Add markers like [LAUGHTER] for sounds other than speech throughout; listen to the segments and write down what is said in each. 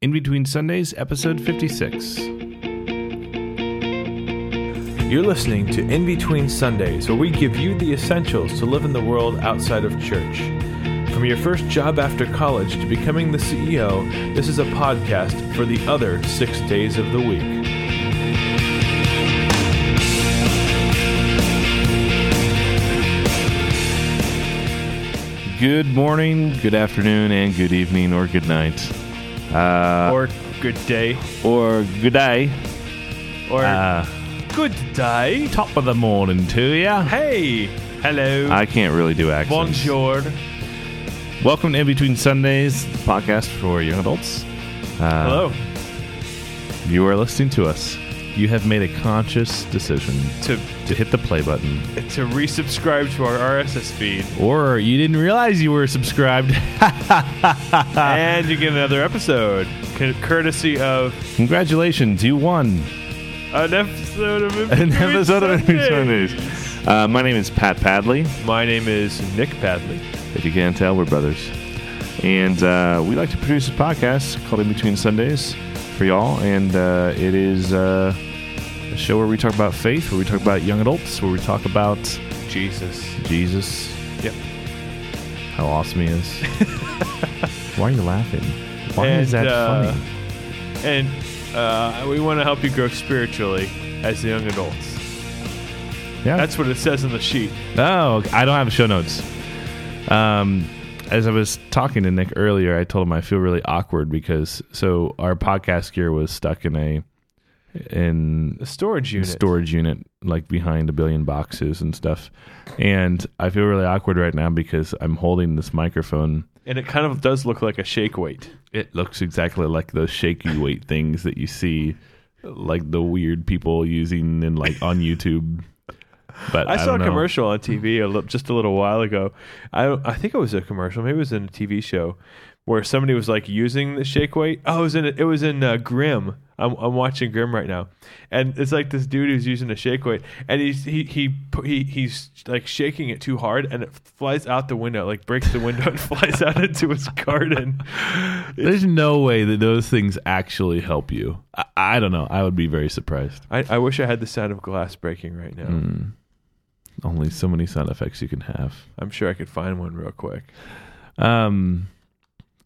In Between Sundays, episode 56. You're listening to In Between Sundays, where we give you the essentials to live in the world outside of church. From your first job after college to becoming the CEO, this is a podcast for the other six days of the week. Good morning, good afternoon, and good evening, or good night. Uh, Or good day. or good day. Or Uh, good day. top of the morning to ya. Hey. Hello. I can't really do accents. Bonjour. Welcome to In Between Sundays, podcast for young adults. Uh, Hello. You are listening to us. You have made a conscious decision To to hit the play button. to resubscribe to our RSS feed, Or you didn't realize you were subscribed. [LAUGHS] and you get another episode, c- courtesy of Congratulations, you won an episode of [LAUGHS] an episode of In Between Sundays. Sundays. Uh, my name is Pat Padley. My name is Nick Padley. If you can't tell, we're brothers. And uh, we like to produce a podcast called In Between Sundays for y'all. And uh, it is uh, a show where we talk about faith, where we talk about young adults, where we talk about Jesus. Jesus, Yep. how awesome he is. [LAUGHS] Why are you laughing? Why is that uh, funny? And uh, we want to help you grow spiritually as young adults. Yeah. That's what it says in the sheet. Oh, I don't have show notes. Um, as I was talking to Nick earlier, I told him I feel really awkward because so our podcast gear was stuck in a in The storage a unit. storage unit like behind a billion boxes and stuff, and I feel really awkward right now because I'm holding this microphone. And it kind of does look like a shake weight. It looks exactly like those shaky weight things that you see, like the weird people using in like on YouTube. But I, I, saw a know. commercial on TV a li- just a little while ago. I I think it was a commercial, maybe it was in a TV show, where somebody was like using the shake weight. Oh, it was in it was in uh, Grimm. I'm I'm watching Grimm right now, and it's like this dude who's using a shake weight, and he's he he he he's like shaking it too hard, and it flies out the window, like breaks the window and [LAUGHS] flies out into his garden. [LAUGHS] There's no way that those things actually help you. I, I don't know. I would be very surprised. I, I wish I had the sound of glass breaking right now. Mm. Only so many sound effects you can have. I'm sure I could find one real quick. Um.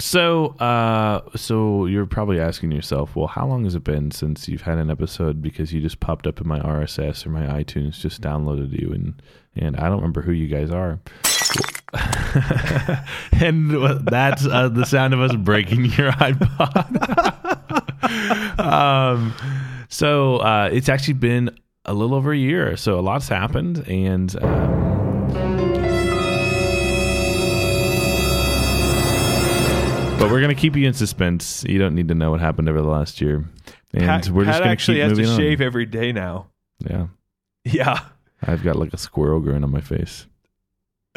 So, uh, so you're probably asking yourself, well, how long has it been since you've had an episode? Because you just popped up in my RSS or my iTunes, just downloaded you, and and I don't remember who you guys are. [LAUGHS] and that's uh, the sound of us breaking your iPod. [LAUGHS] um, so uh, it's actually been a little over a year. So a lot's happened, and. Um, But we're gonna keep you in suspense. You don't need to know what happened over the last year, and Pat, we're just Pat gonna actually keep has to shave every day now. Yeah, Yeah. I've got like a squirrel grin on my face.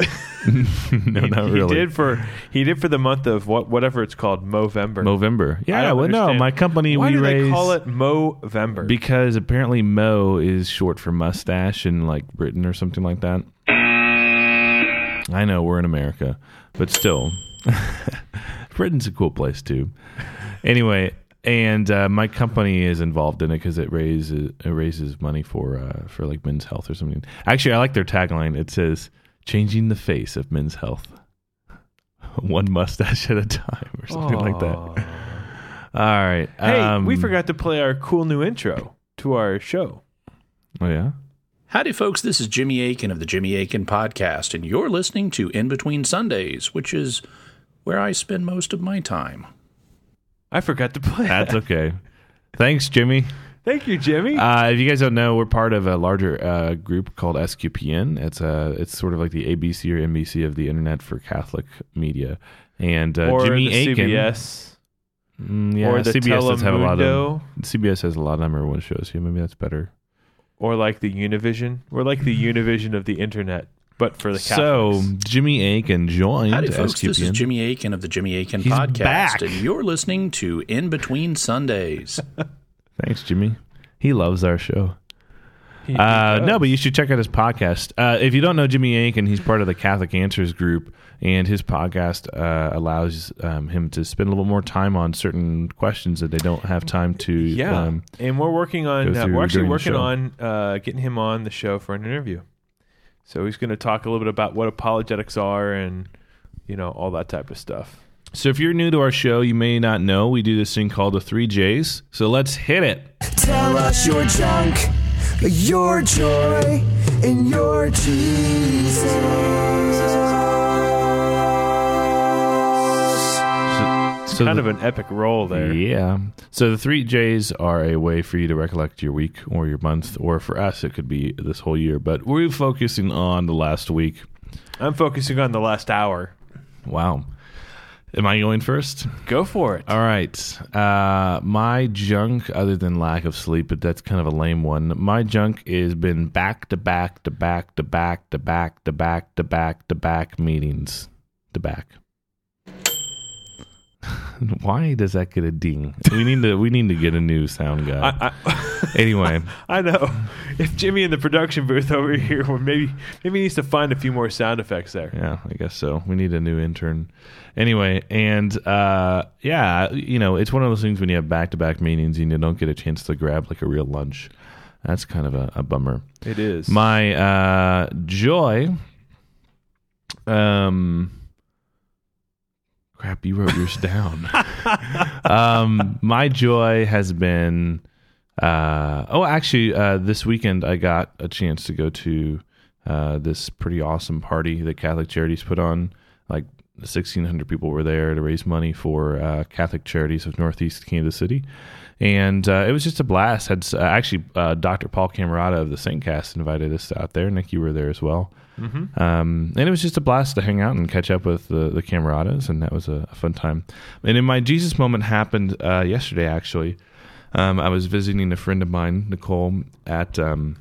[LAUGHS] no, he, not he did for he did for the month of what whatever it's called Movember. Movember. Yeah, well, no, my company Why we do raise they call it Movember? because apparently Mo is short for mustache in like Britain or something like that. I know we're in America, but still, [LAUGHS] Britain's a cool place too. Anyway, and uh, my company is involved in it because it raises it raises money for uh, for like men's health or something. Actually, I like their tagline. It says "Changing the face of men's health, [LAUGHS] one mustache at a time" or something like that. [LAUGHS] All right. Hey, um, we forgot to play our cool new intro to our show. Oh yeah. Howdy, folks. This is Jimmy Akin of the Jimmy Akin Podcast, and you're listening to In Between Sundays, which is where I spend most of my time. I forgot to play. That's that. okay. Thanks, Jimmy. Thank you, Jimmy. Uh, if you guys don't know, we're part of a larger uh, group called SQPN. It's uh, it's sort of like the ABC or NBC of the internet for Catholic media. And uh, or Jimmy the Akin, CBS. Mm, yeah, or the CBS does have a lot of Telemundo. CBS has a lot of number one shows. Yeah, maybe that's better. Or like the Univision. We're like the Univision of the internet, but for the So Jimmy Akin joined Howdy, folks. This is Jimmy Akin of the Jimmy Akin He's Podcast, back. and you're listening to In Between Sundays. [LAUGHS] Thanks, Jimmy. He loves our show. He- he Uh, no, but you should check out his podcast. Uh, if you don't know Jimmy Akin, he's part of the Catholic Answers group, and his podcast uh, allows um, him to spend a little more time on certain questions that they don't have time to. Yeah, um, and we're working on. Uh, we're actually working on uh, getting him on the show for an interview. So he's going to talk a little bit about what apologetics are and you know all that type of stuff. so if you're new to our show, you may not know we do this thing called the Three J's. So let's hit it. Tell us your junk, your joy, and your Jesus. So kind the- of an epic role there. Yeah. So the three J's are a way for you to recollect your week or your month, or for us, it could be this whole year. But we're focusing on the last week. I'm focusing on the last hour. Wow. Am I going first? Go for it. All right. Uh, my junk, other than lack of sleep, but that's kind of a lame one. My junk has been back to back to back to back to back to back to back to back meetings. To back. [LAUGHS] Why does that get a ding? We need to we need to get a new sound guy. I, I, [LAUGHS] anyway, I know. If Jimmy in the production booth over here, well, maybe maybe he needs to find a few more sound effects there. yeah, I guess so. We need a new intern. Anyway, and uh, yeah, you know, it's one of those things when you have back to back meetings and you don't get a chance to grab like a real lunch. That's kind of a, a bummer. It is. My uh, joy. Um. Crap, you wrote yours down. [LAUGHS] um, my joy has been. Uh, oh, actually, uh, this weekend I got a chance to go to uh, this pretty awesome party that Catholic Charities put on. Like 1,600 people were there to raise money for uh, Catholic Charities of Northeast Kansas City, and uh, it was just a blast. Had uh, actually Dr. Paul Camarata of the Saint Cast invited us out there. Nick, you were there as well. Mm-hmm. Um, and it was just a blast to hang out and catch up with the, the Camaratas, and that was a, a fun time. And in my Jesus moment happened uh, yesterday, actually. Um, I was visiting a friend of mine, Nicole, at um,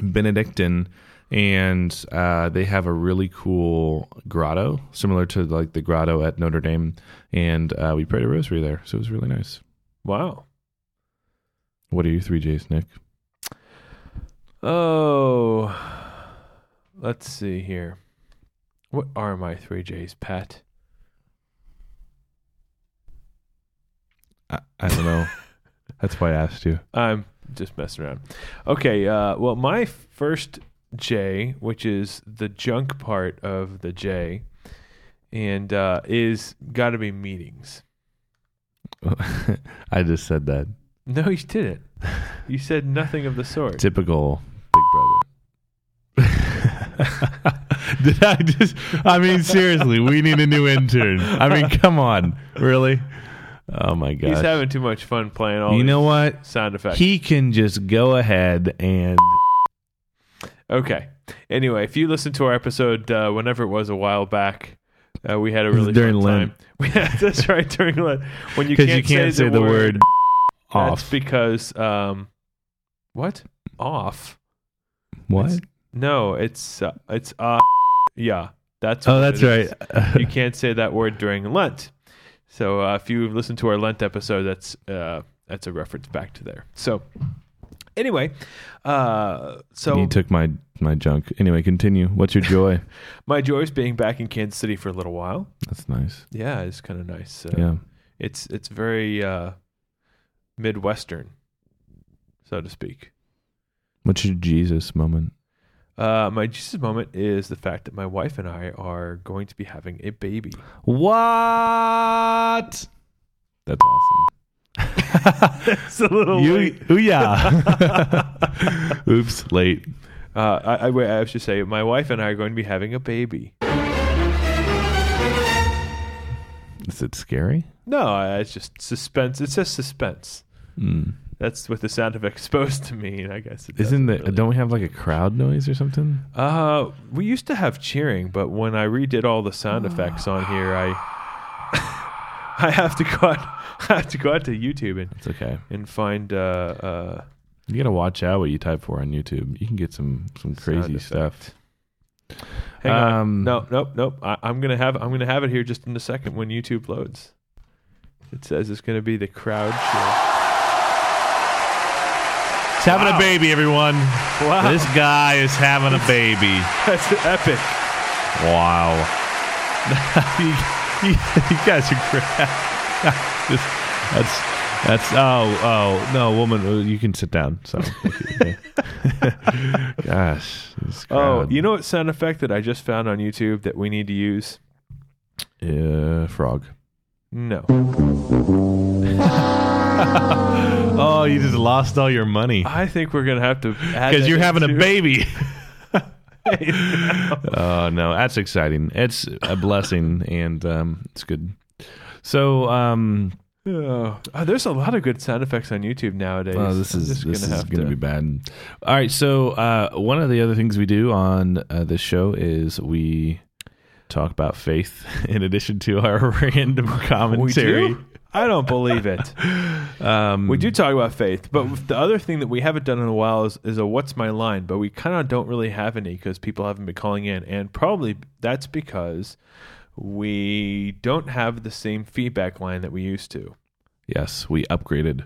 Benedictine, and uh, they have a really cool grotto, similar to like the grotto at Notre Dame. And uh, we prayed a rosary there, so it was really nice. Wow. What are you three J's, Nick? Oh, let's see here. What are my three J's, Pat? I, I don't know. [LAUGHS] That's why I asked you. I'm just messing around. Okay. Uh, well, my first J, which is the junk part of the J, and uh, is got to be meetings. [LAUGHS] I just said that. No, you didn't. You said nothing of the sort. Typical. [LAUGHS] Did I just? I mean, seriously, we need a new intern. I mean, come on, really? Oh my god, He's having too much fun playing all you know what? sound effects. He can just go ahead and Okay. Anyway, if you listen to our episode, uh, whenever it was a while back, uh, we had a really during fun Lent. time. [LAUGHS] That's right during Lent when you [LAUGHS] can't, you can't say, the word, That's off. because um, what off? what? It's- No, it's uh, it's uh, yeah. That's Oh, that's right. [LAUGHS] you can't say that word during Lent. So uh, if you listen to our Lent episode, that's uh, that's a reference back to there. So anyway, uh, so you took my my junk. Anyway, continue. What's your joy? [LAUGHS] my joy is being back in Kansas City for a little while. That's nice. Yeah, it's kind of nice. Uh, Yeah. it's it's very uh, midwestern, so to speak. What's your Jesus moment? Uh, my Jesus moment is the fact that my wife and I are going to be having a baby. What? That's awesome. [LAUGHS] it's a little You, late. ooh, yeah. [LAUGHS] Oops, late. Uh, I, I, wait, I should say, my wife and I are going to be having a baby. Is it scary? No, it's just suspense. It says suspense. Mm. That's what the sound of exposed to mean. I guess it Isn't it? really. Don't we have like a crowd noise or something? Uh, we used to have cheering, but when I redid all the sound effects on here, I [LAUGHS] I have to go out, [LAUGHS] I have to go out to YouTube and, It's okay. and find uh, uh, You gotta watch out what you type for on YouTube. You can get some some crazy stuff. Hang on. Um, No, nope, nope. I, I'm gonna have I'm gonna have it here just in a second when YouTube loads. It says it's gonna be the crowd cheer. Having a baby, everyone. Wow. This guy is having a baby. That's epic. Wow. you, [LAUGHS] you, you guys are great. [LAUGHS] that's that's oh oh no woman uh, you can sit down so [LAUGHS] gosh Oh, you know what sound effect that I just found on YouTube that we need to use? uh, frog No. [LAUGHS] oh you just lost all your money I think we're gonna have to because you're having a baby [LAUGHS] oh no that's exciting it's a blessing and um it's good so um Oh, oh, there's a lot of good sound effects on YouTube nowadays. Oh, this I'm is just this gonna is have going to be bad. All right, so uh, one of the other things we do on uh, this show is we talk about faith [LAUGHS] in addition to our random commentary. do? I don't believe it. Um, We do talk about faith, but the other thing that we haven't done in a while is, is a what's my line, but we kind of don't really have any because people haven't been calling in, and probably that's because we don't have the same feedback line that we used to. Yes, we upgraded.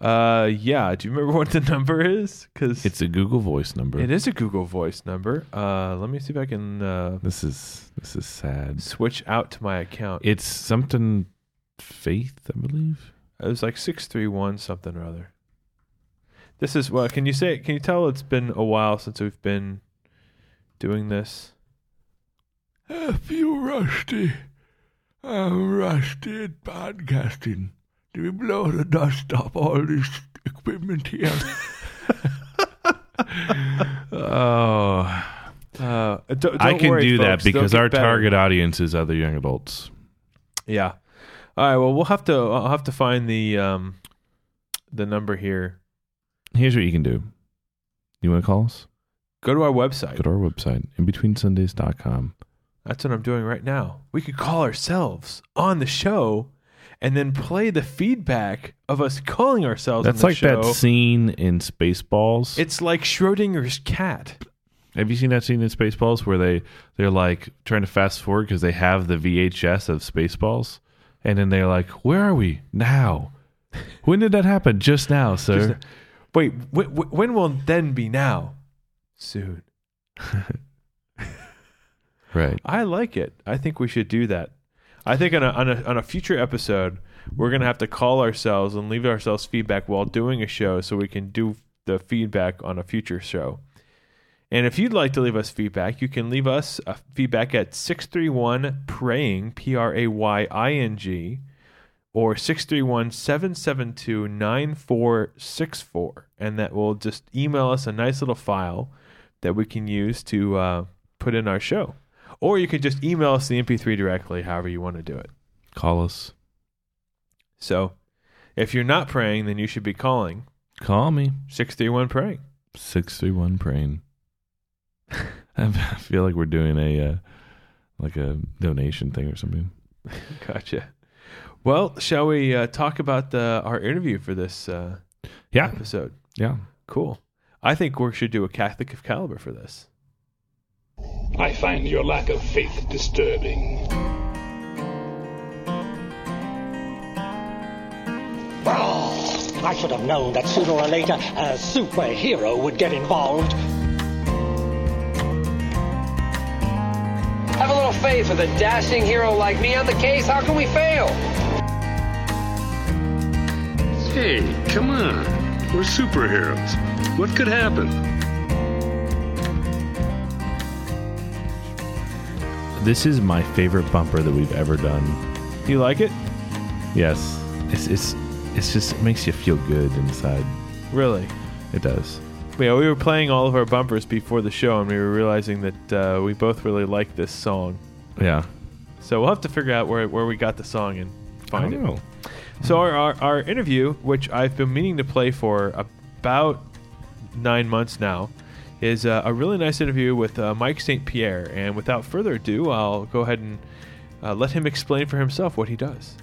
Uh, yeah. Do you remember [LAUGHS] what the number is? Because It's a Google Voice number. it is a Google Voice number. Uh, let me see if I can uh, This is this is sad. switch out to my account. It's something faith, I believe. It was like six three one something or other. This is well. Can you say? Can you tell it's been a while since we've been doing this? I feel rusty. I'm rusty at podcasting. Do we blow the dust off all this equipment here? [LAUGHS] oh, Uh, don't, I don't can worry, do that folks, they'll because our better. target audience is other young adults. Yeah. All right. Well, we'll have to. I'll have to find the um, the number here. Here's what you can do. You want to call us? Go to our website. Go to our website, inbetweensundays.com. That's what I'm doing right now. We could call ourselves on the show, and then play the feedback of us calling ourselves. That's on the like show. that scene in Spaceballs. It's like Schrodinger's cat. Have you seen that scene in Spaceballs where they they're like trying to fast forward because they have the VHS of Spaceballs, and then they're like, "Where are we now? When did that happen? Just now, sir." Just- Wait, wh- wh- when will then be now? Soon. [LAUGHS] right. I like it. I think we should do that. I think on a, on a on a future episode, we're gonna have to call ourselves and leave ourselves feedback while doing a show, so we can do the feedback on a future show. And if you'd like to leave us feedback, you can leave us a feedback at six three one praying p r a y i n g or 631-772-9464 and that will just email us a nice little file that we can use to uh, put in our show. Or you can just email us the MP3 directly, however you want to do it. Call us. So if you're not praying, then you should be calling Call me. 631 praying. Six three one praying. [LAUGHS] I feel like we're doing a uh, like a donation thing or something. [LAUGHS] Gotcha. Well, shall we uh, talk about the, our interview for this uh, Yeah. episode? Yeah. Cool. I think we should do a Catholic of Caliber for this. I find your lack of faith disturbing. Oh, I should have known that sooner or later a superhero would get involved. Faith with a dashing hero like me on the case. How can we fail? Hey, come on. We're superheroes. What could happen? This is my favorite bumper that we've ever done. Do you like it? Yes. It's it's it's just it makes you feel good inside. Really? It does. Yeah, we were playing all of our bumpers before the show, and we were realizing that uh, we both really like this song. Yeah. So we'll have to figure out where, where we got the song and find it. know. So our, our our interview, which I've been meaning to play for about nine months now, is uh, a really nice interview with uh, Mike St. Pierre. And without further ado, I'll go ahead and uh, let him explain for himself what he does.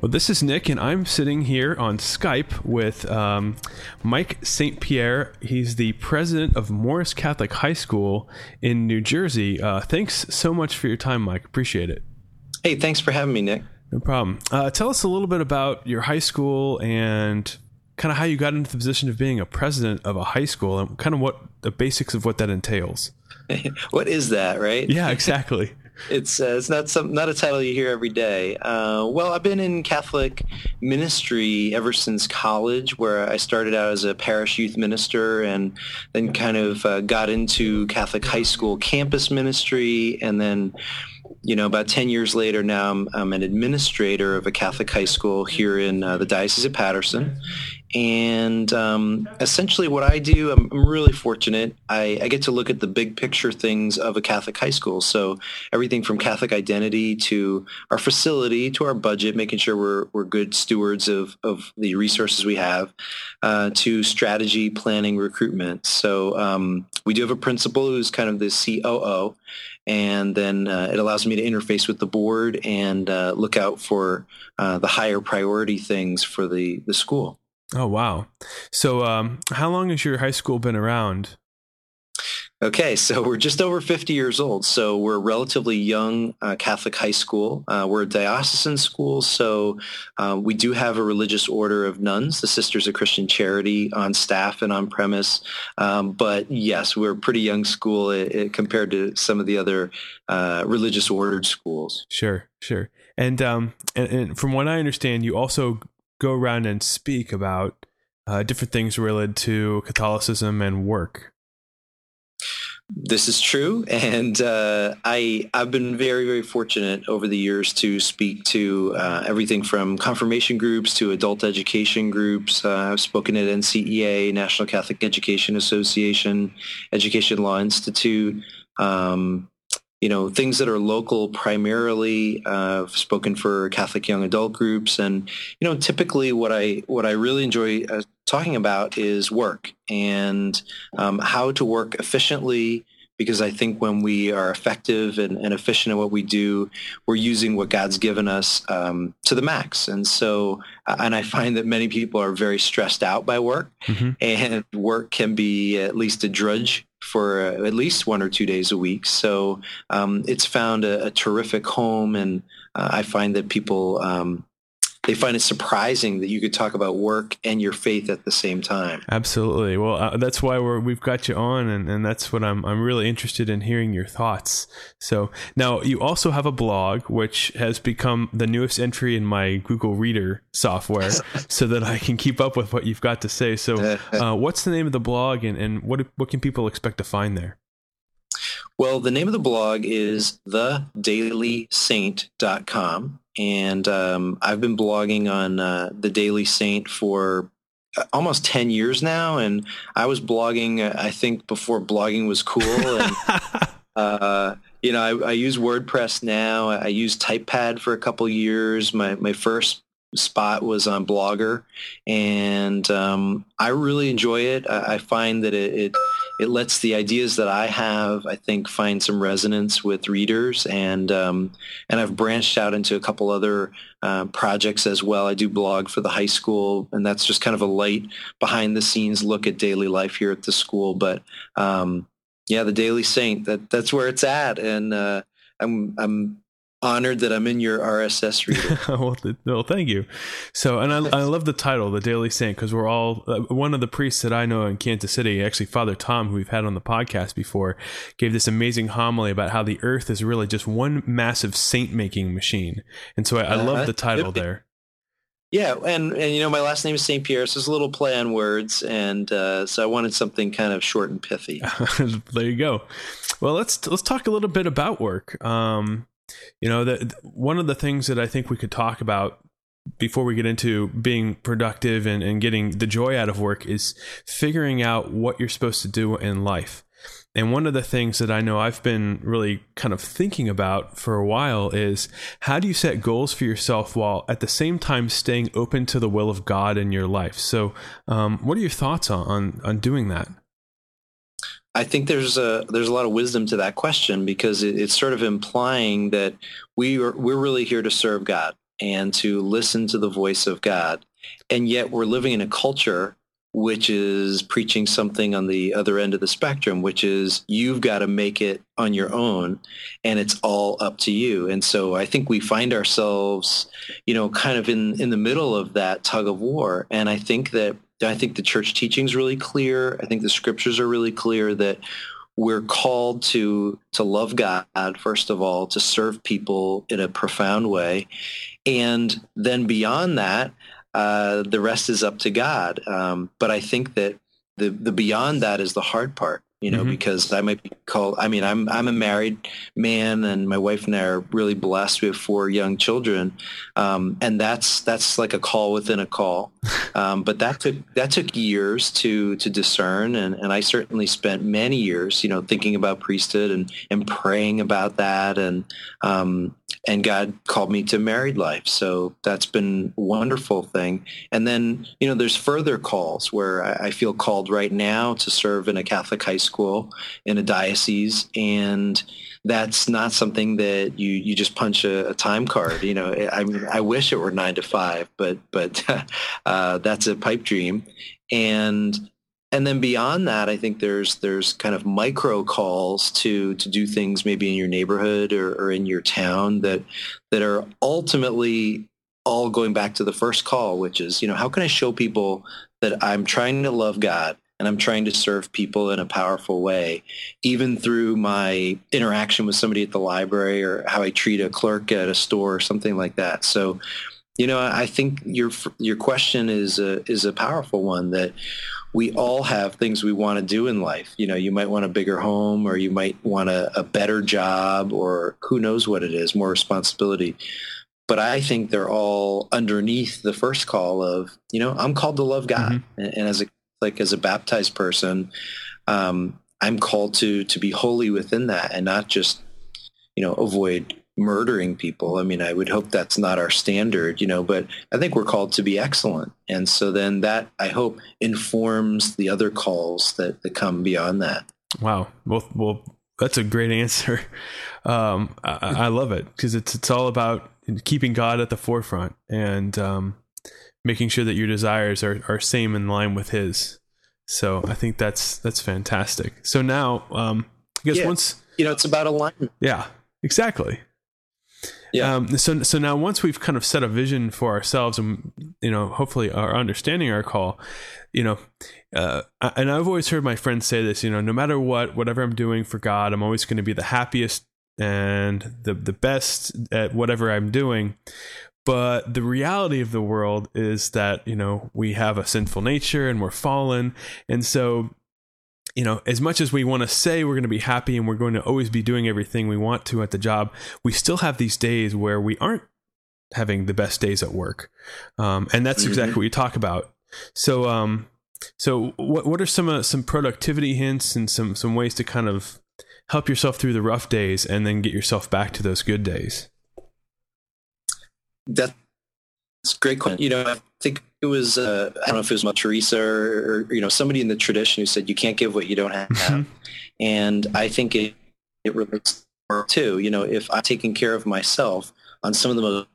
Well, this is Nick, and I'm sitting here on Skype with um, Mike St. Pierre. He's the president of Morris Catholic High School in New Jersey. Uh, thanks so much for your time, Mike. Appreciate it. Hey, thanks for having me, Nick. No problem. Uh, tell us a little bit about your high school and kind of how you got into the position of being a president of a high school and kind of what the basics of what that entails. [LAUGHS] what is that, right? Yeah, exactly. It's uh, it's not some not a title you hear every day. Uh, well, I've been in Catholic ministry ever since college, where I started out as a parish youth minister, and then kind of uh, got into Catholic high school campus ministry, and then you know, about 10 years later now, I'm, I'm, an administrator of a Catholic high school here in uh, the Diocese of Paterson. And um, essentially, what I do, I'm, really fortunate. I, I, get to look at the big picture things of a Catholic high school. So everything from Catholic identity to our facility to our budget, making sure we're, we're good stewards of, of the resources we have, uh, to strategy, planning, recruitment. So um, we do have a principal who's kind of the COO, and then uh, it allows me to interface with the board and uh, look out for uh, the higher priority things for the, the school. Oh wow! So, um, how long has your high school been around? Okay, so we're just over 50 years old. So we're a relatively young uh, Catholic high school. Uh, we're a diocesan school, so uh, we do have a religious order of nuns, the Sisters of Christian Charity, on staff and on premise. Um, but yes, we're a pretty young school it, uh, it, compared to some of the other uh, religious ordered schools. Sure, sure. And, um, and, and from what I understand, you also go around and speak about uh, different things related to Catholicism and work. This is true, and uh, I I've been very very fortunate over the years to speak to uh, everything from confirmation groups to adult education groups. Uh, I've spoken at NCEA, National Catholic Education Association, Education Law Institute. Um, you know things that are local primarily uh, I've spoken for catholic young adult groups and you know typically what i what i really enjoy uh, talking about is work and um, how to work efficiently because i think when we are effective and, and, efficient at what we do we're using what god's given us um, to the max and so uh, and i find that many people are very stressed out by work mm-hmm. and work can be at least a drudge for uh, at least one or two days a week. So um, it's found a, a, terrific home, and uh, I find that people um, they find it surprising that you could talk about work and your faith at the same time. Absolutely. Well, uh, that's why we're, we've got you on, and, and that's what I'm I'm really interested in hearing your thoughts. So now you also have a blog, which has become the newest entry in my Google Reader software, [LAUGHS] so that I can keep up with what you've got to say. So, [LAUGHS] uh, what's the name of the blog, and, and what what can people expect to find there? Well, the name of the blog is thedailysaint.com. And um, I've been blogging on uh, the Daily Saint for uh, almost 10 years now. And I was blogging, uh, I think, before blogging was cool. And, [LAUGHS] uh, you know, I, I, use WordPress now. I used TypePad for a couple years. My, my first spot was on Blogger. And um, I really enjoy it. I, I find that it, it it lets the ideas that I have, I think, find some resonance with readers, and um, and I've branched out into a couple other uh, projects as well. I do blog for the high school, and that's just kind of a light behind the scenes look at daily life here at the school. But um, yeah, the Daily Saint that that's where it's at, and uh, I'm I'm honored that I'm in your RSS reader. [LAUGHS] well, well, thank you. So, and I, I love the title, the Daily Saint, because we're all uh, one of the priests that I know in Kansas City. Actually, Father Tom, who we've had on the podcast before, gave this amazing homily about how the Earth is really just one massive saint-making machine. And so, I, I love uh, the title there. Yeah, and and you know my last name is Saint Pierre, so it's a little play on words, and uh, so I wanted something kind of short and pithy. [LAUGHS] there you go. Well, let's let's talk a little bit about work. Um, you know, that one of the things that I think we could talk about before we get into being productive and, and getting the joy out of work is figuring out what you're supposed to do in life. And one of the things that I know I've been really kind of thinking about for a while is how do you set goals for yourself while at the same time staying open to the will of God in your life? So, um, what are your thoughts on, on, on doing that? I think there's a there's a lot of wisdom to that question because it, it's sort of implying that we are we're really here to serve God and to listen to the voice of God, and yet we're living in a culture which is preaching something on the other end of the spectrum, which is you've got to make it on your own and it's all up to you. And so I think we find ourselves, you know, kind of in, in the middle of that tug of war. And I think that I think the church teaching is really clear. I think the scriptures are really clear that we're called to to love God first of all, to serve people in a profound way, and then beyond that, uh, the rest is up to God. Um, but I think that the the beyond that is the hard part you know, mm-hmm. because I might be called. I mean, I'm I'm a married man, and my wife and I are really blessed. We have four young children, um, and that's that's like a call within a call. [LAUGHS] Um, but that took that took years to to discern, and, and I certainly spent many years, you know, thinking about priesthood and and praying about that, and um, and God called me to married life. So that's been a wonderful thing. And then, you know, there's further calls where I, feel called right now to serve in a Catholic high school in a diocese. And that's not something that you, you just punch a, a time card. You know, I mean, I wish it were nine to five, but, but [LAUGHS] uh, that's a pipe dream. And and then beyond that, I think there's there's kind of micro calls to to do things maybe in your neighborhood or, or in your town that that are ultimately all going back to the first call, which is you know how can I show people that I'm trying to love God and I'm trying to serve people in a powerful way, even through my interaction with somebody at the library or how I treat a clerk at a store or something like that. So, you know, I think your your question is a is a powerful one that we all have things we want to do in life. You know, you might want a bigger home or you might want a, a better job or who knows what it is, more responsibility. But I think they're all underneath the first call of, you know, I'm called to love God. Mm-hmm. And, and, as a like as a baptized person, um, I'm called to to be holy within that and not just, you know, avoid murdering people. I mean, I would hope that's not our standard, you know, but I think we're called to be excellent. And so then that, I hope, informs the other calls that, that come beyond that. Wow. Well, well that's a great answer. [LAUGHS] Um, I, I, love it because it's, it's all about keeping God at the forefront and um, making sure that your desires are, are same in line with his. So I think that's, that's fantastic. So now, um, I guess yeah. once, you know, it's about alignment. Yeah, exactly. Yeah. Um, so so now once we've kind of set a vision for ourselves and you know hopefully are understanding our call, you know, uh, and I've always heard my friends say this, you know, no matter what, whatever I'm doing for God, I'm always going to be the happiest and the the best at whatever I'm doing. But the reality of the world is that you know we have a sinful nature and we're fallen, and so you know, as much as we want to say we're going to be happy and we're going to always be doing everything we want to at the job, we still have these days where we aren't having the best days at work. Um, and that's mm-hmm. exactly what you talk about. So, um, so what what are some uh, some productivity hints and some some ways to kind of help yourself through the rough days and then get yourself back to those good days? That's a great question. You know, I think it was uh, I don't know if it was Mother Teresa or, or, you know somebody in the tradition who said you can't give what you don't have, mm-hmm. and I think it it relates too. You know, if I'm taking care of myself on some of the most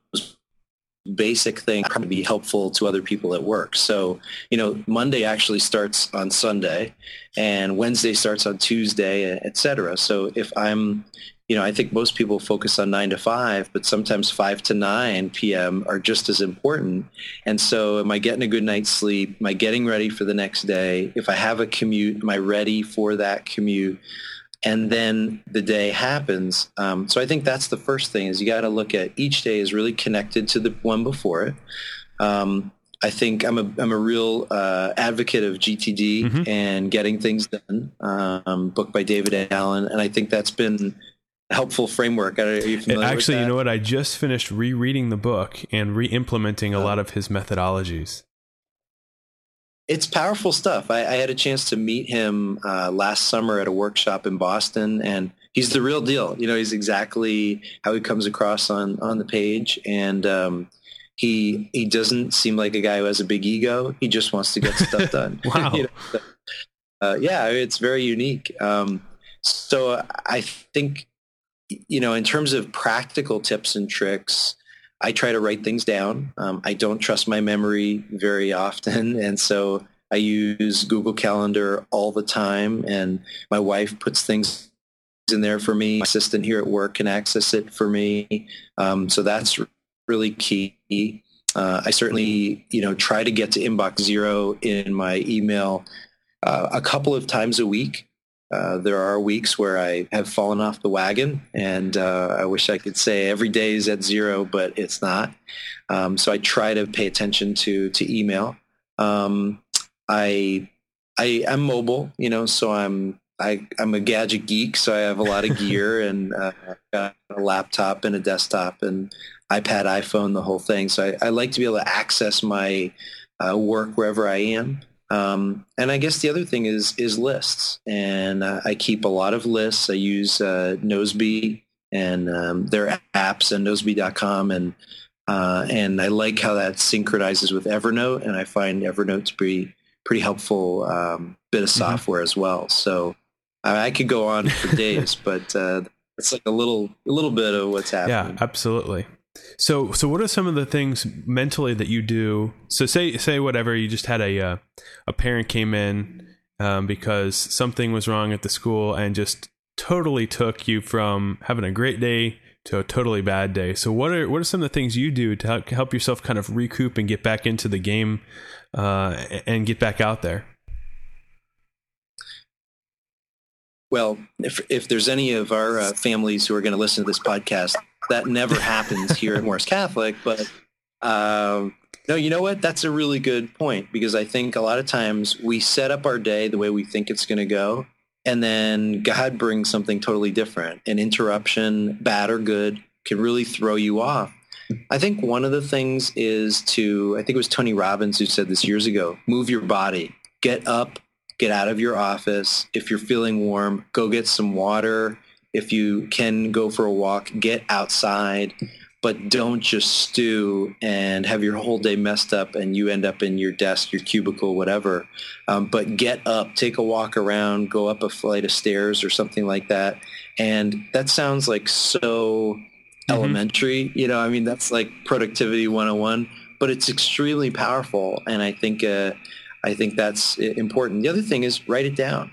basic thing to be helpful to other people at work. So you know, Monday actually starts on Sunday, and Wednesday starts on Tuesday, et cetera. So if I'm you know, I think most people focus on nine to five, but sometimes five to nine p.m. are just as important. And so, am I getting a good night's sleep? Am I getting ready for the next day? If I have a commute, am I ready for that commute? And then the day happens. Um, so I think that's the first thing: is you got to look at each day is really connected to the one before it. Um, I think I'm a I'm a real uh, advocate of GTD mm-hmm. and getting things done. Um, book by David Allen, and I think that's been helpful framework. Are you familiar Actually, you know what? I just finished rereading the book and re-implementing a oh. lot of his methodologies. It's powerful stuff. I, I had a chance to meet him uh, last summer at a workshop in Boston, and he's the real deal. You know, he's exactly how he comes across on on the page, and um, he he doesn't seem like a guy who has a big ego. He just wants to get stuff [LAUGHS] done. wow. [LAUGHS] you know, so, uh, yeah, it's very unique. Um, so I think you know, in terms of practical tips and tricks, I try to write things down. Um, I don't trust my memory very often, [LAUGHS] and so I use Google Calendar all the time. And my wife puts things in there for me. My assistant here at work can access it for me. Um, so that's really key. uh, I certainly, you know, try to get to inbox zero in my email uh, a couple of times a week. Uh, there are weeks where I have fallen off the wagon, and uh, I wish I could say every day is at zero, but it's not. Um, so I try to pay attention to to email. Um, I I am mobile, you know, so I'm I, I'm a gadget geek, so I have a lot of [LAUGHS] gear and uh, got a laptop and a desktop and iPad, iPhone, the whole thing. So I, I like to be able to access my uh, work wherever I am. Um, and I guess the other thing is is lists, and uh, I keep a lot of lists. I use uh, Nozbe and um, their apps and Nozbe.com, and uh, and I like how that synchronizes with Evernote, and I find Evernote to be pretty helpful um, bit of mm-hmm. software mm-hmm. as well. So I, I, could go on for days, [LAUGHS] but uh, it's like a little a little bit of what's happening. Yeah, absolutely. So, so what are some of the things mentally that you do? So, say, say whatever you just had a uh, a parent came in um, because something was wrong at the school and just totally took you from having a great day to a totally bad day. So, what are what are some of the things you do to help, help yourself kind of recoup and get back into the game uh, and get back out there? Well, if if there's any of our uh, families who are going to listen to this podcast, that never [LAUGHS] happens here at Morris Catholic. But um, no, you know what? That's a really good point because I think a lot of times we set up our day the way we think it's going to go, and then God brings something totally different. An interruption, bad or good, can really throw you off. I think one of the things is to, I think it was Tony Robbins who said this years ago, move your body, get up, get out of your office. If you're feeling warm, go get some water. If you can go for a walk, get outside, but don't just stew and have your whole day messed up and you end up in your desk, your cubicle, whatever. Um, but get up, take a walk around, go up a flight of stairs or something like that. And that sounds like so mm-hmm. elementary. You know, I mean, that's like productivity 101, but it's extremely powerful. And I think, uh, I think that's important. The other thing is write it down.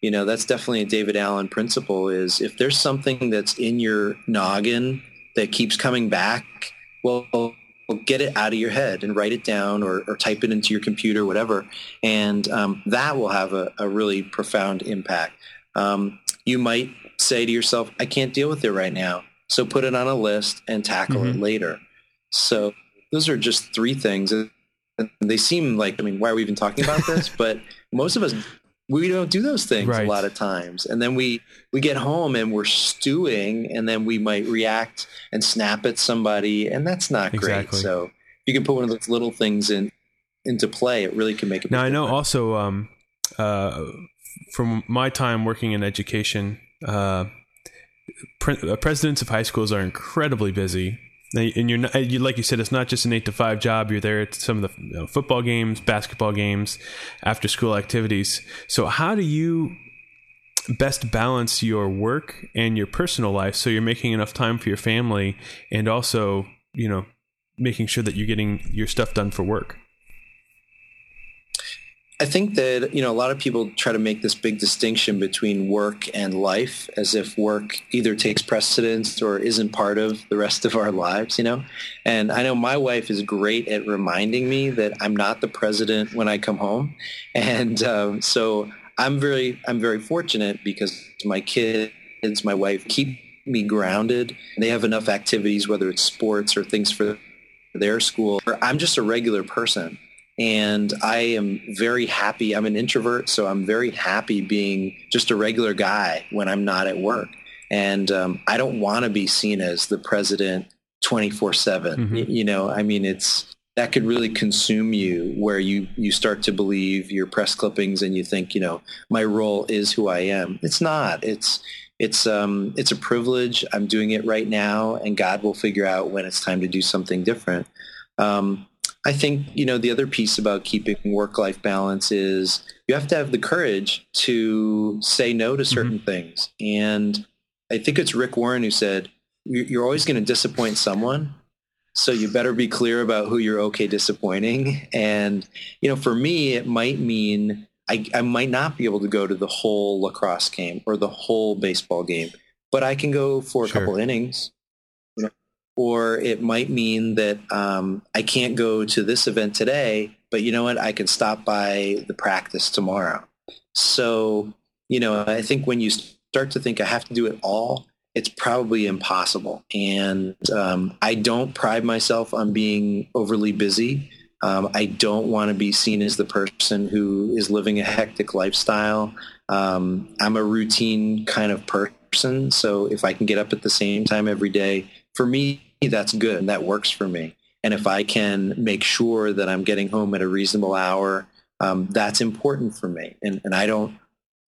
You know, that's definitely a David Allen principle is if there's something that's in your noggin that keeps coming back, well, get it out of your head and write it down or, or type it into your computer, whatever. And um, that will have a, a really profound impact. Um, you might say to yourself, I can't deal with it right now. So put it on a list and tackle mm-hmm. it later. So those are just three things And they seem like I mean, why are we even talking about this? [LAUGHS] but most of us we don't do those things right. a lot of times. And then we we get home and we're stewing and then we might react and snap at somebody and that's not exactly. great so you can put one of those little things in into play. It really can make it now i know also um, uh, from my time working in education uh, pre- uh, presidents of high schools are incredibly busy and you're not, you, like you said, it's not just an eight to five job. You're there at some of the you know, football games, basketball games, after school activities. So how do you best balance your work and your personal life so you're making enough time for your family and also, you know, making sure that you're getting your stuff done for work? I think that you know a lot of people try to make this big distinction between work and life, as if work either takes precedence or isn't part of the rest of our lives. You know, and I know my wife is great at reminding me that I'm not the president when I come home, and um, so I'm very I'm very fortunate because my kids, my wife keep me grounded. They have enough activities, whether it's sports or things for their school. I'm just a regular person and I am very happy. I'm an introvert, so I'm very happy being just a regular guy when I'm not at work. And um, I don't want to be seen as the president 24 7. Mm-hmm. You know, I mean, it's that could really consume you where you, you start to believe your press clippings and you think, you know, my role is who I am. It's not. It's, it's, um, it's a privilege. I'm doing it right now and God will figure out when it's time to do something different. Um, I think, you know, the other piece about keeping work-life balance is you have to have the courage to say no to certain mm-hmm. things. And I think it's Rick Warren who said, you're always going to disappoint someone. So you better be clear about who you're okay disappointing. [LAUGHS] And, you know, for me, it might mean I, I might not be able to go to the whole lacrosse game or the whole baseball game, but I can go for a sure. couple innings or it might mean that um, I can't go to this event today, but you know what? I can stop by the practice tomorrow. So, you know, I think when you start to think I have to do it all, it's probably impossible. And um, I don't pride myself on being overly busy. Um, I don't want to be seen as the person who is living a hectic lifestyle. Um, I'm a routine kind of person. So if I can get up at the same time every day, for me, that's good and that works for me. And if I can make sure that I'm getting home at a reasonable hour, um, that's important for me. And, and I don't,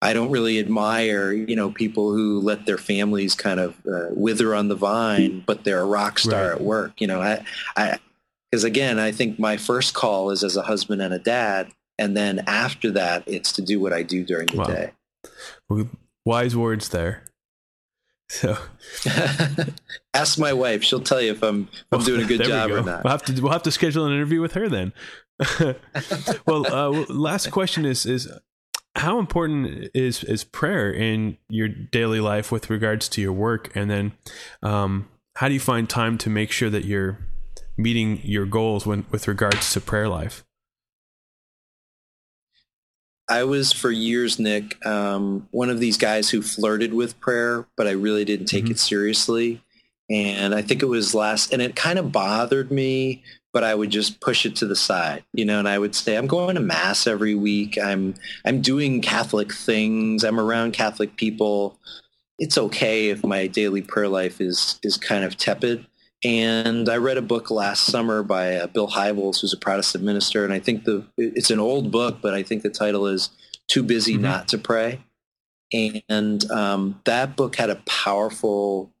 I don't really admire, you know, people who let their families kind of uh, wither on the vine, but they're a rock star right. at work. You know, I, I, because again, I think my first call is as a husband and a dad, and then after that, it's to do what I do during the wow. day. Wise words there. So, [LAUGHS] ask my wife; she'll tell you if I'm if I'm doing a good job or not. We'll have to we'll have to schedule an interview with her then. [LAUGHS] well, uh, last question is is how important is is prayer in your daily life with regards to your work, and then um, how do you find time to make sure that you're meeting your goals when with regards to prayer life? I was for years, Nick, um, one of these guys who flirted with prayer, but I really didn't take mm-hmm. it seriously. And I think it was last, and it kind of bothered me, but I would just push it to the side, you know, and I would say, I'm going to mass every week. I'm, I'm doing Catholic things. I'm around Catholic people. It's okay if my daily prayer life is, is kind of tepid. And I read a book last summer by uh, Bill Hybels, who's a Protestant minister, and I think the it's an old book, but I think the title is "Too Busy mm-hmm. Not to Pray." And um, that book had a powerful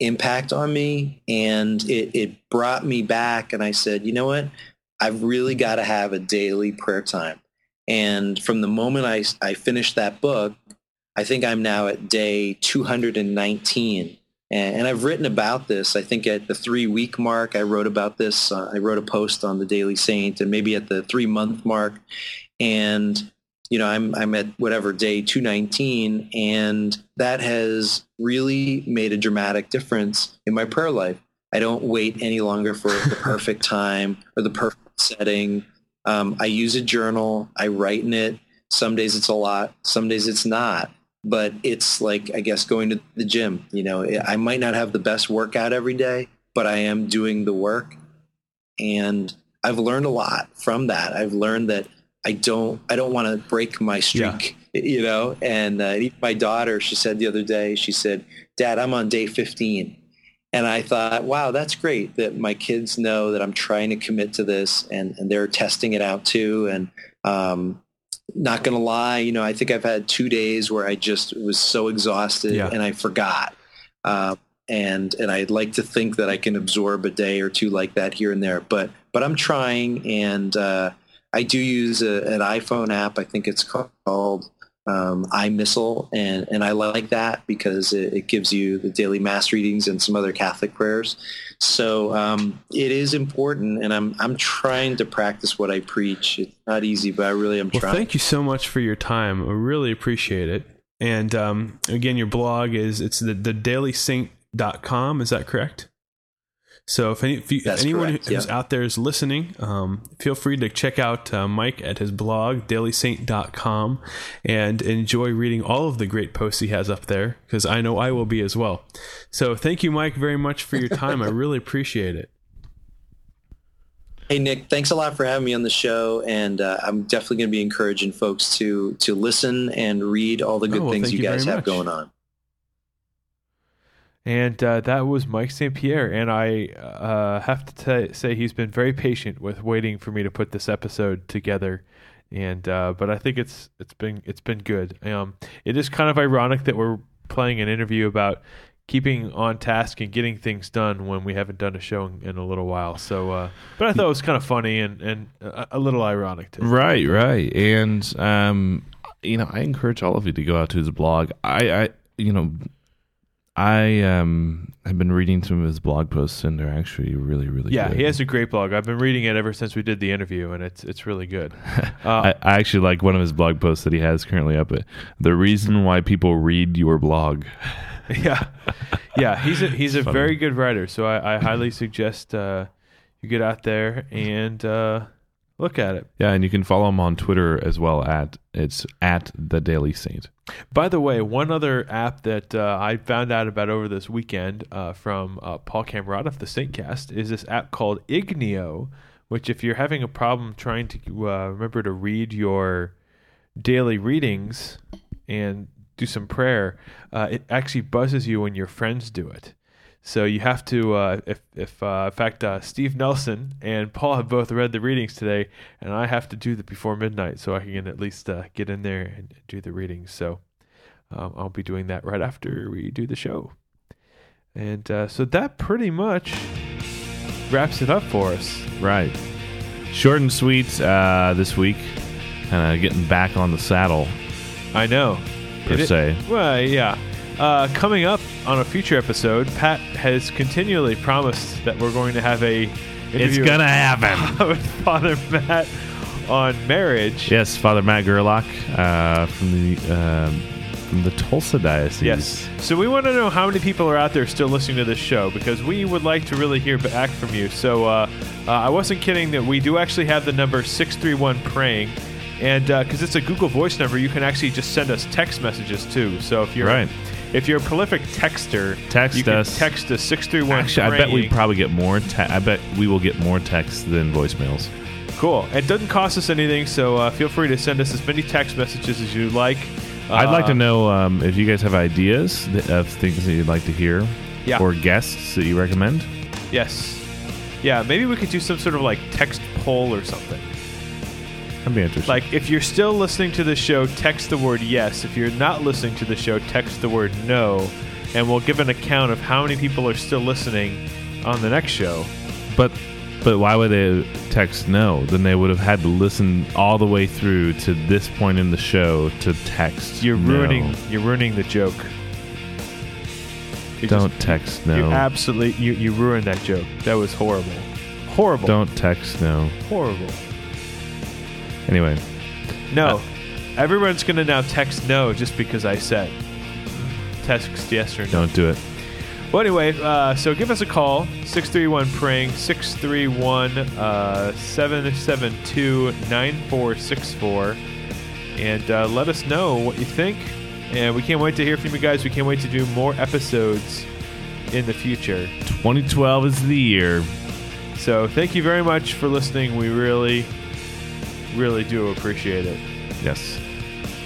impact on me, and it, it brought me back. And I said, you know what? I've really got to have a daily prayer time. And from the moment I, I finished that book, I think I'm now at day 219 and, I've written about this. I think at the three week mark, I wrote about this. Uh, I wrote a post on the Daily Saint, and maybe at the three month mark, and you know, I'm I'm at whatever day 219, and that has really made a dramatic difference in my prayer life. I don't wait any longer for the [LAUGHS] perfect time or the perfect setting. Um, I use a journal. I write in it. Some days it's a lot. Some days it's not but it's like I guess going to the gym. You know, I might not have the best workout every day, but I am doing the work, and I've learned a lot from that. I've learned that I don't I don't want to break my streak. Yeah. You know, and uh, my daughter, she said the other day, she said, "Dad, I'm on day 15." And I thought, wow, that's great that my kids know that I'm trying to commit to this and, and they're testing it out too. And, um, not going to lie, you know, I think I've had two days where I just was so exhausted yeah. and I forgot. Uh, and and I'd like to think that I can absorb a day or two like that here and there, but but I'm trying, and uh, I do use a, an iPhone app. I think it's called um, iMissal, and and I like that because it, it, gives you the daily mass readings and some other Catholic prayers. So um, it is important, and I'm I'm trying to practice what I preach. It's not easy, but I really am trying. well, trying. Thank you so much for your time. I really appreciate it. And um, again, your blog is it's the the dailysaint.com. Is that correct? So if, any, if, you, if anyone correct, who's yeah. out there is listening, um, feel free to check out uh, Mike at his blog, dailysaint.com, and enjoy reading all of the great posts he has up there, because I know I will be as well. So thank you, Mike, very much for your time. I really appreciate it. Hey Nick, thanks a lot for having me on the show, and uh, I'm definitely going to be encouraging folks to to listen and read all the good oh, well, things you, you guys have much. going on and uh, that was Mike St. Pierre. And I uh, have to t- say he's been very patient with waiting for me to put this episode together. And uh, but I think it's it's been it's been good. Um, it is kind of ironic that we're playing an interview about keeping on task and getting things done when we haven't done a show in, in a little while. So, uh, but I thought it was kind of funny and and a, a little ironic too. Right, right, and um, you know, I encourage all of you to go out to his blog. I, I you know I um have been reading some of his blog posts, and they're actually really, really yeah. Good. He has a great blog. I've been reading it ever since we did the interview, and it's it's really good. Uh, [LAUGHS] I, I, actually like one of his blog posts that he has currently up. It the reason why people read your blog. [LAUGHS] yeah, yeah. He's a he's a funny. very good writer. So I, I highly suggest uh, you get out there and uh, look at it. Yeah, and you can follow him on Twitter as well at it's at the Daily Saint. By the way, one other app that uh, I found out about over this weekend uh, from uh, Paul Camarata of the Saintcast is this app called Ignio, which if you're having a problem trying to uh, remember to read your daily readings and do some prayer, uh, it actually buzzes you when your friends do it. So you have to, uh, if, if uh, in fact, uh, Steve Nelson and Paul have both read the readings today, and I have to do that before midnight, so I can at least uh, get in there and do the readings. So um, I'll be doing that right after we do the show. And uh, so that pretty much wraps it up for us. Right. Short and sweet uh, this week. Kind of getting back on the saddle I know. per It se. Well, yeah. Uh, coming up on a future episode, Pat has continually promised that we're going to have a It's gonna happen. [LAUGHS] with Father Matt on marriage. Yes, Father Matt Gerlach uh, from the um, from the Tulsa diocese. Yes. So we want to know how many people are out there still listening to this show because we would like to really hear back from you. So uh, uh, I wasn't kidding that we do actually have the number 631 praying. And because it's a Google Voice number, you can actually just send us text messages too. So if you're Right. If you're a prolific texter, Text you can us. text us 631 Actually, I bet we probably get more. Te- I bet we will get more texts than voicemails. Cool. It doesn't cost us anything, so uh, feel free to send us as many text messages as you like. I'd like to Uh, know um, if you guys have ideas of things that you'd like to hear, Yeah. or guests that you recommend. Yes. Yeah, maybe we could do some sort of like text poll or something. That'd be interesting. Like, if you're still listening to the show, text the word yes. If you're not listening to the show, text the word no. And we'll give an account of how many people are still listening on the next show. But but why would they text no? Then they would have had to listen all the way through to this point in the show to text. You're no. ruining. You're ruining the joke. You Don't just- text no. You absolutely. You you ruined that joke. That was horrible. Horrible. Don't text no. Horrible. Anyway, No. Everyone's gonna now text no just because I said. Text yes or no. don't do it. Well, anyway, uh, so give us a call 631 praying 631 uh, 772 9464 and uh, let us know what you think. And we can't wait to hear from you guys. We can't wait to do more episodes in the future. 2012 is the year. So thank you very much for listening. We really, really do appreciate it. Yes.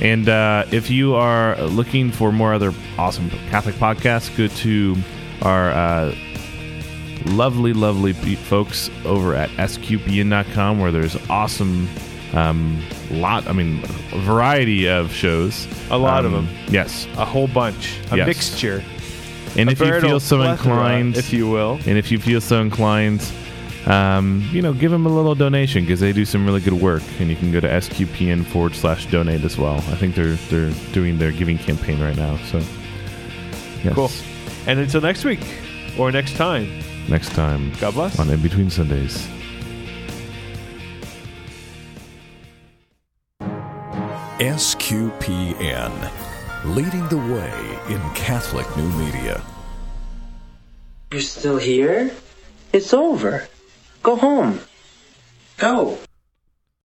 And uh, if you are looking for more other awesome Catholic podcasts, go to our uh, lovely, lovely folks over at sqpn.com where there's awesome um, lot, I mean, a variety of shows. A lot of Um, them. Yes. A whole bunch. A Yes. mixture. And if you feel so inclined, if you will. and if you feel so inclined, um, you know, give them a little donation because they do some really good work, and you can go to sqpn forward slash donate as well. I think they're they're doing their giving campaign right now. So, yes. Cool. And until next week or next time, Next time God bless. on In Between Sundays. SQPN, leading the way in Catholic new media. You're still here? It's over. Go home. Go.